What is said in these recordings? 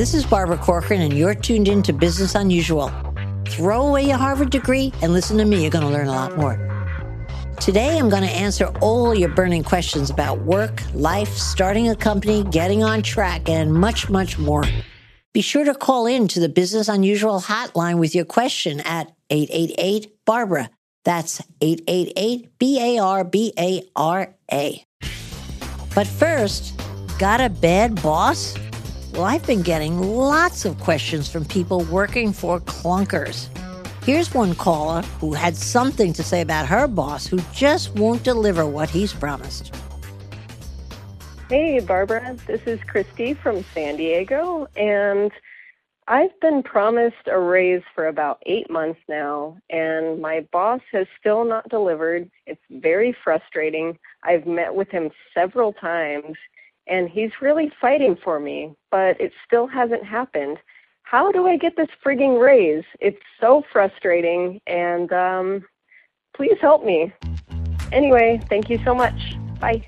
this is Barbara Corcoran, and you're tuned in to Business Unusual. Throw away your Harvard degree and listen to me. You're going to learn a lot more. Today, I'm going to answer all your burning questions about work, life, starting a company, getting on track, and much, much more. Be sure to call in to the Business Unusual hotline with your question at 888 Barbara. That's 888 B A R B A R A. But first, got a bad boss? Well, I've been getting lots of questions from people working for clunkers. Here's one caller who had something to say about her boss who just won't deliver what he's promised. Hey, Barbara. This is Christy from San Diego, and I've been promised a raise for about eight months now, and my boss has still not delivered. It's very frustrating. I've met with him several times, and he's really fighting for me, but it still hasn't happened. How do I get this frigging raise? It's so frustrating, and um, please help me. Anyway, thank you so much. Bye.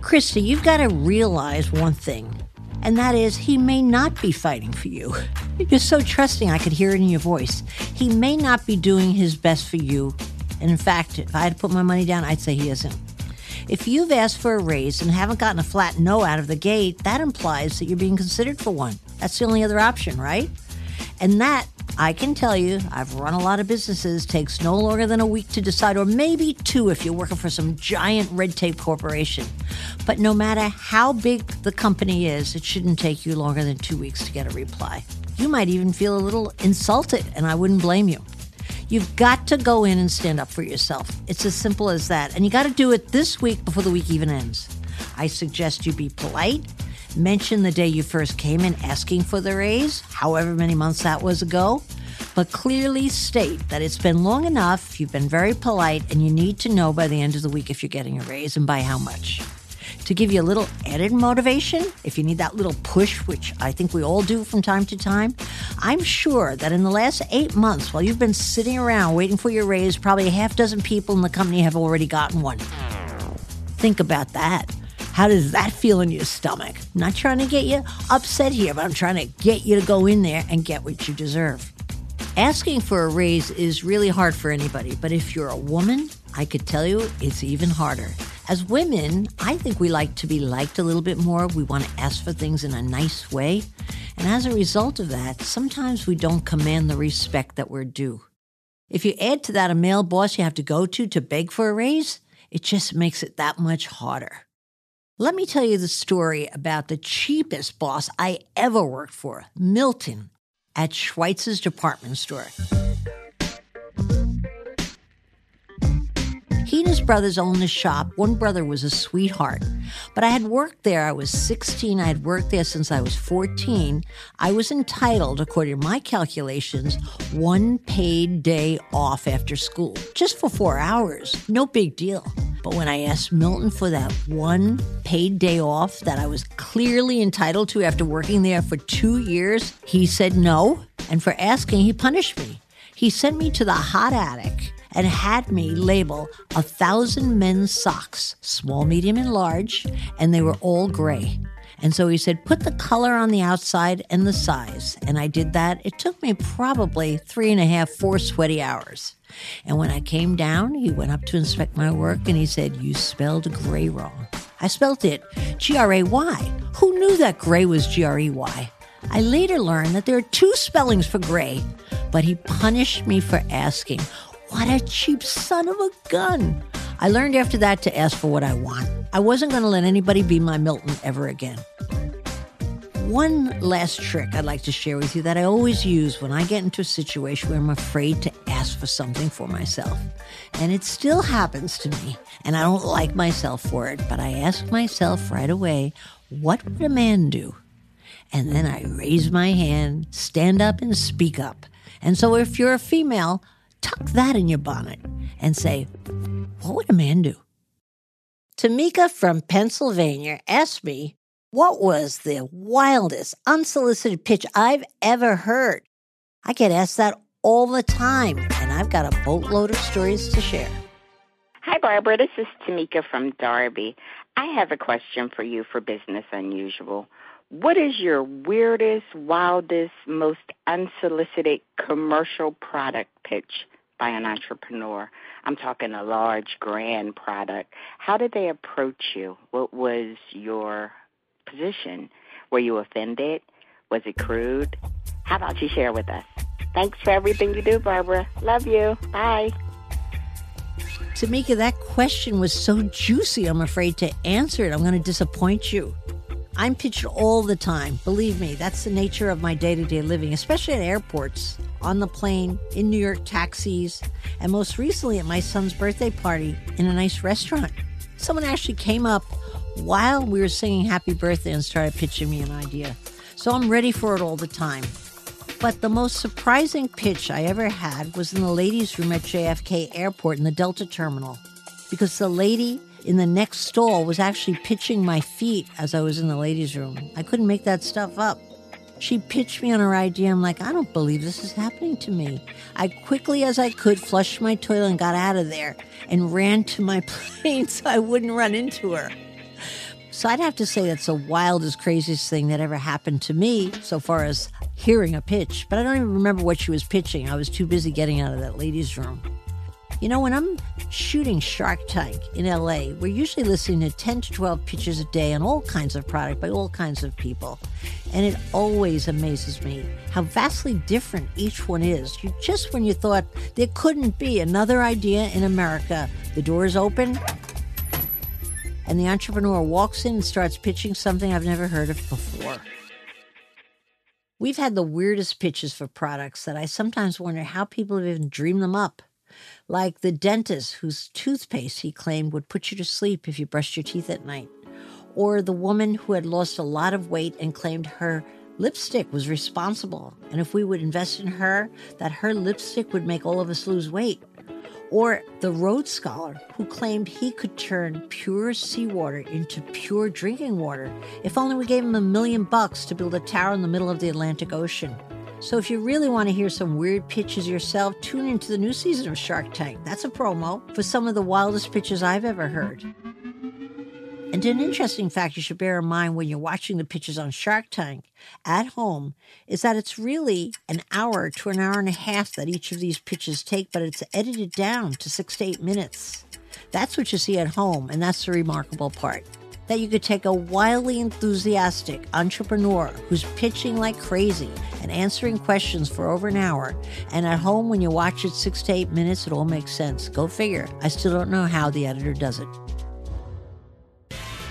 Christy, you've got to realize one thing, and that is he may not be fighting for you. You're so trusting, I could hear it in your voice. He may not be doing his best for you. And in fact, if I had to put my money down, I'd say he isn't. If you've asked for a raise and haven't gotten a flat no out of the gate, that implies that you're being considered for one. That's the only other option, right? And that, I can tell you, I've run a lot of businesses, takes no longer than a week to decide, or maybe two if you're working for some giant red tape corporation. But no matter how big the company is, it shouldn't take you longer than two weeks to get a reply. You might even feel a little insulted, and I wouldn't blame you. You've got to go in and stand up for yourself. It's as simple as that. And you got to do it this week before the week even ends. I suggest you be polite, mention the day you first came in asking for the raise, however many months that was ago, but clearly state that it's been long enough, you've been very polite, and you need to know by the end of the week if you're getting a raise and by how much to give you a little added motivation, if you need that little push, which I think we all do from time to time, I'm sure that in the last eight months, while you've been sitting around waiting for your raise, probably a half dozen people in the company have already gotten one. Think about that. How does that feel in your stomach? I'm not trying to get you upset here, but I'm trying to get you to go in there and get what you deserve. Asking for a raise is really hard for anybody, but if you're a woman, I could tell you it's even harder. As women, I think we like to be liked a little bit more. We want to ask for things in a nice way. And as a result of that, sometimes we don't command the respect that we're due. If you add to that a male boss you have to go to to beg for a raise, it just makes it that much harder. Let me tell you the story about the cheapest boss I ever worked for, Milton, at Schweitz's department store. Brothers owned the shop. One brother was a sweetheart. But I had worked there. I was 16. I had worked there since I was 14. I was entitled, according to my calculations, one paid day off after school, just for four hours. No big deal. But when I asked Milton for that one paid day off that I was clearly entitled to after working there for two years, he said no. And for asking, he punished me. He sent me to the hot attic and had me label a thousand men's socks, small, medium, and large, and they were all gray. And so he said, put the color on the outside and the size. And I did that. It took me probably three and a half, four sweaty hours. And when I came down, he went up to inspect my work and he said, You spelled gray wrong. I spelled it G R A Y. Who knew that gray was G R E Y? I later learned that there are two spellings for gray, but he punished me for asking, what a cheap son of a gun. I learned after that to ask for what I want. I wasn't going to let anybody be my Milton ever again. One last trick I'd like to share with you that I always use when I get into a situation where I'm afraid to ask for something for myself. And it still happens to me, and I don't like myself for it, but I ask myself right away, what would a man do? And then I raise my hand, stand up, and speak up. And so if you're a female, tuck that in your bonnet and say, What would a man do? Tamika from Pennsylvania asked me, What was the wildest, unsolicited pitch I've ever heard? I get asked that all the time, and I've got a boatload of stories to share. Hi, Barbara. This is Tamika from Darby. I have a question for you for Business Unusual. What is your weirdest, wildest, most unsolicited commercial product pitch by an entrepreneur? I'm talking a large, grand product. How did they approach you? What was your position? Were you offended? Was it crude? How about you share with us? Thanks for everything you do, Barbara. Love you. Bye. Tamika, that question was so juicy, I'm afraid to answer it. I'm going to disappoint you. I'm pitched all the time. Believe me, that's the nature of my day to day living, especially at airports, on the plane, in New York taxis, and most recently at my son's birthday party in a nice restaurant. Someone actually came up while we were singing happy birthday and started pitching me an idea. So I'm ready for it all the time. But the most surprising pitch I ever had was in the ladies' room at JFK Airport in the Delta Terminal. Because the lady in the next stall was actually pitching my feet as I was in the ladies' room. I couldn't make that stuff up. She pitched me on her idea. I'm like, I don't believe this is happening to me. I quickly as I could flushed my toilet and got out of there and ran to my plane so I wouldn't run into her. So I'd have to say that's the wildest, craziest thing that ever happened to me so far as hearing a pitch. But I don't even remember what she was pitching. I was too busy getting out of that ladies' room. You know, when I'm shooting Shark Tank in LA, we're usually listening to 10 to 12 pitches a day on all kinds of product by all kinds of people. And it always amazes me how vastly different each one is. You just when you thought there couldn't be another idea in America, the doors open and the entrepreneur walks in and starts pitching something I've never heard of before. We've had the weirdest pitches for products that I sometimes wonder how people have even dreamed them up. Like the dentist whose toothpaste he claimed would put you to sleep if you brushed your teeth at night. Or the woman who had lost a lot of weight and claimed her lipstick was responsible. And if we would invest in her, that her lipstick would make all of us lose weight. Or the Rhodes Scholar, who claimed he could turn pure seawater into pure drinking water if only we gave him a million bucks to build a tower in the middle of the Atlantic Ocean. So if you really want to hear some weird pitches yourself, tune into the new season of Shark Tank. That's a promo for some of the wildest pitches I've ever heard. And an interesting fact you should bear in mind when you're watching the pitches on Shark Tank at home is that it's really an hour to an hour and a half that each of these pitches take, but it's edited down to six to eight minutes. That's what you see at home, and that's the remarkable part. That you could take a wildly enthusiastic entrepreneur who's pitching like crazy and answering questions for over an hour, and at home, when you watch it six to eight minutes, it all makes sense. Go figure. I still don't know how the editor does it.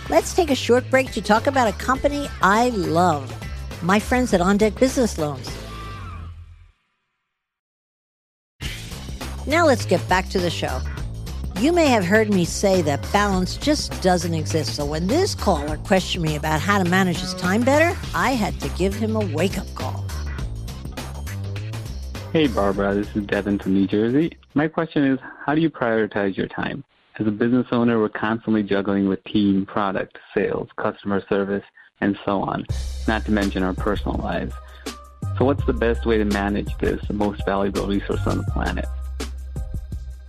Let's take a short break to talk about a company I love my friends at On Deck Business Loans. Now let's get back to the show. You may have heard me say that balance just doesn't exist. So when this caller questioned me about how to manage his time better, I had to give him a wake up call. Hey, Barbara, this is Devin from New Jersey. My question is how do you prioritize your time? As a business owner, we're constantly juggling with team, product, sales, customer service, and so on, not to mention our personal lives. So, what's the best way to manage this the most valuable resource on the planet?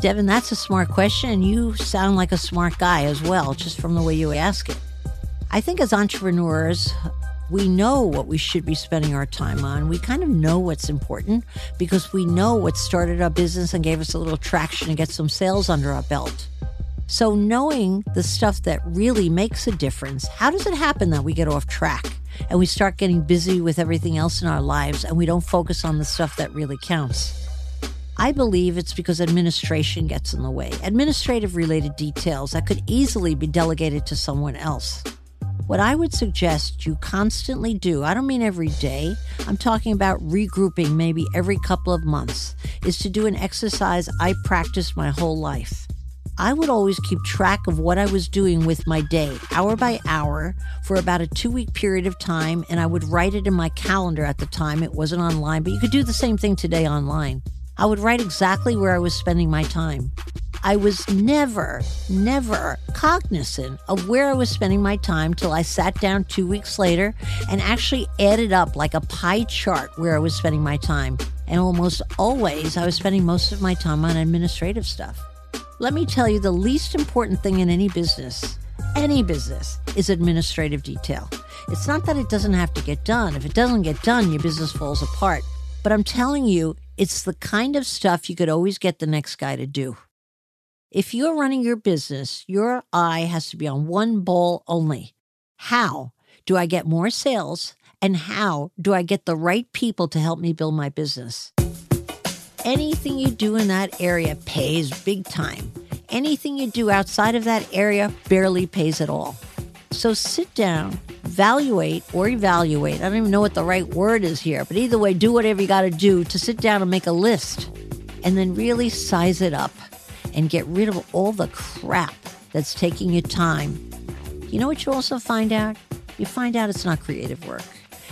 Devin, that's a smart question, and you sound like a smart guy as well, just from the way you ask it. I think as entrepreneurs, we know what we should be spending our time on. We kind of know what's important because we know what started our business and gave us a little traction and get some sales under our belt. So, knowing the stuff that really makes a difference, how does it happen that we get off track and we start getting busy with everything else in our lives and we don't focus on the stuff that really counts? I believe it's because administration gets in the way, administrative related details that could easily be delegated to someone else. What I would suggest you constantly do, I don't mean every day, I'm talking about regrouping maybe every couple of months, is to do an exercise I practiced my whole life. I would always keep track of what I was doing with my day, hour by hour, for about a two week period of time, and I would write it in my calendar at the time. It wasn't online, but you could do the same thing today online. I would write exactly where I was spending my time. I was never, never cognizant of where I was spending my time till I sat down two weeks later and actually added up like a pie chart where I was spending my time. And almost always, I was spending most of my time on administrative stuff. Let me tell you the least important thing in any business any business is administrative detail. It's not that it doesn't have to get done. If it doesn't get done, your business falls apart. But I'm telling you, it's the kind of stuff you could always get the next guy to do. If you're running your business, your eye has to be on one ball only. How do I get more sales? And how do I get the right people to help me build my business? Anything you do in that area pays big time. Anything you do outside of that area barely pays at all. So sit down, evaluate or evaluate. I don't even know what the right word is here, but either way, do whatever you got to do to sit down and make a list and then really size it up and get rid of all the crap that's taking your time. You know what you also find out? You find out it's not creative work.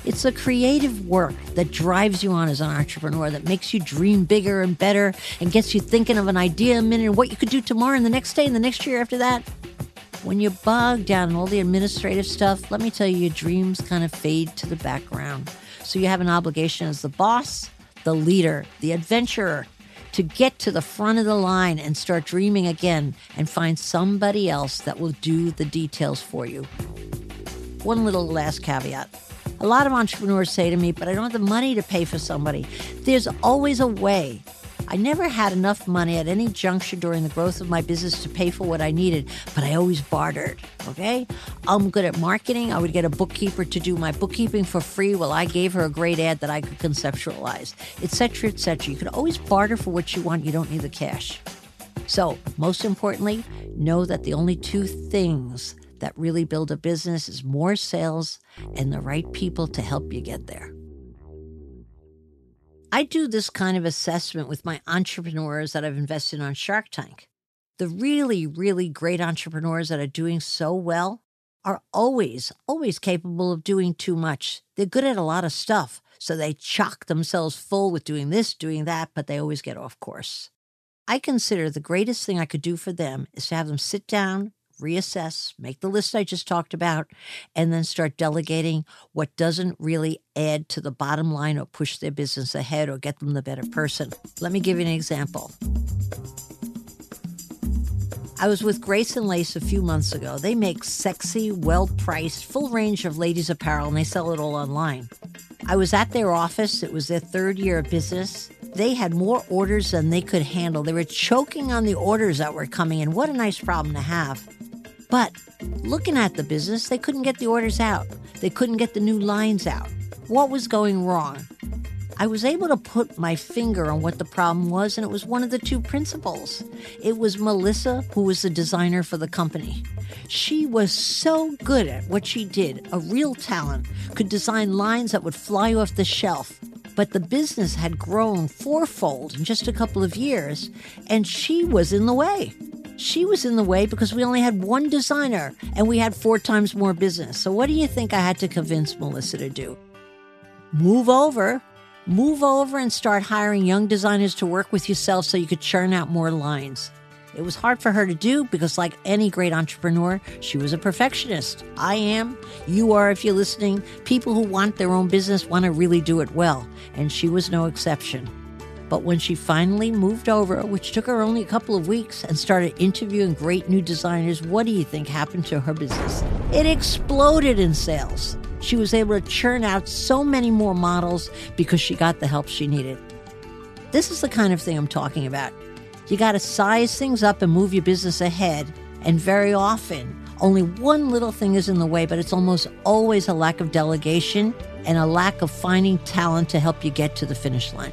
It's the creative work that drives you on as an entrepreneur, that makes you dream bigger and better and gets you thinking of an idea a minute and what you could do tomorrow and the next day and the next year after that. When you're bogged down in all the administrative stuff, let me tell you, your dreams kind of fade to the background. So you have an obligation as the boss, the leader, the adventurer to get to the front of the line and start dreaming again and find somebody else that will do the details for you. One little last caveat a lot of entrepreneurs say to me, but I don't have the money to pay for somebody. There's always a way. I never had enough money at any juncture during the growth of my business to pay for what I needed, but I always bartered. Okay? I'm good at marketing. I would get a bookkeeper to do my bookkeeping for free while I gave her a great ad that I could conceptualize, etc., etc. You can always barter for what you want. You don't need the cash. So, most importantly, know that the only two things that really build a business is more sales and the right people to help you get there. I do this kind of assessment with my entrepreneurs that I've invested on Shark Tank. The really, really great entrepreneurs that are doing so well are always, always capable of doing too much. They're good at a lot of stuff, so they chock themselves full with doing this, doing that, but they always get off course. I consider the greatest thing I could do for them is to have them sit down reassess, make the list I just talked about, and then start delegating what doesn't really add to the bottom line or push their business ahead or get them the better person. Let me give you an example. I was with Grace and Lace a few months ago. They make sexy, well priced, full range of ladies' apparel and they sell it all online. I was at their office, it was their third year of business. They had more orders than they could handle. They were choking on the orders that were coming in. What a nice problem to have. But looking at the business, they couldn't get the orders out. They couldn't get the new lines out. What was going wrong? I was able to put my finger on what the problem was, and it was one of the two principals. It was Melissa, who was the designer for the company. She was so good at what she did, a real talent, could design lines that would fly off the shelf. But the business had grown fourfold in just a couple of years, and she was in the way. She was in the way because we only had one designer and we had four times more business. So, what do you think I had to convince Melissa to do? Move over, move over and start hiring young designers to work with yourself so you could churn out more lines. It was hard for her to do because, like any great entrepreneur, she was a perfectionist. I am. You are, if you're listening. People who want their own business want to really do it well, and she was no exception. But when she finally moved over, which took her only a couple of weeks, and started interviewing great new designers, what do you think happened to her business? It exploded in sales. She was able to churn out so many more models because she got the help she needed. This is the kind of thing I'm talking about. You got to size things up and move your business ahead, and very often, only one little thing is in the way, but it's almost always a lack of delegation and a lack of finding talent to help you get to the finish line.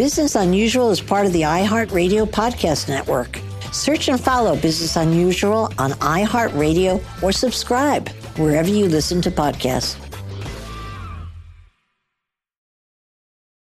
Business Unusual is part of the iHeartRadio podcast network. Search and follow Business Unusual on iHeartRadio or subscribe wherever you listen to podcasts.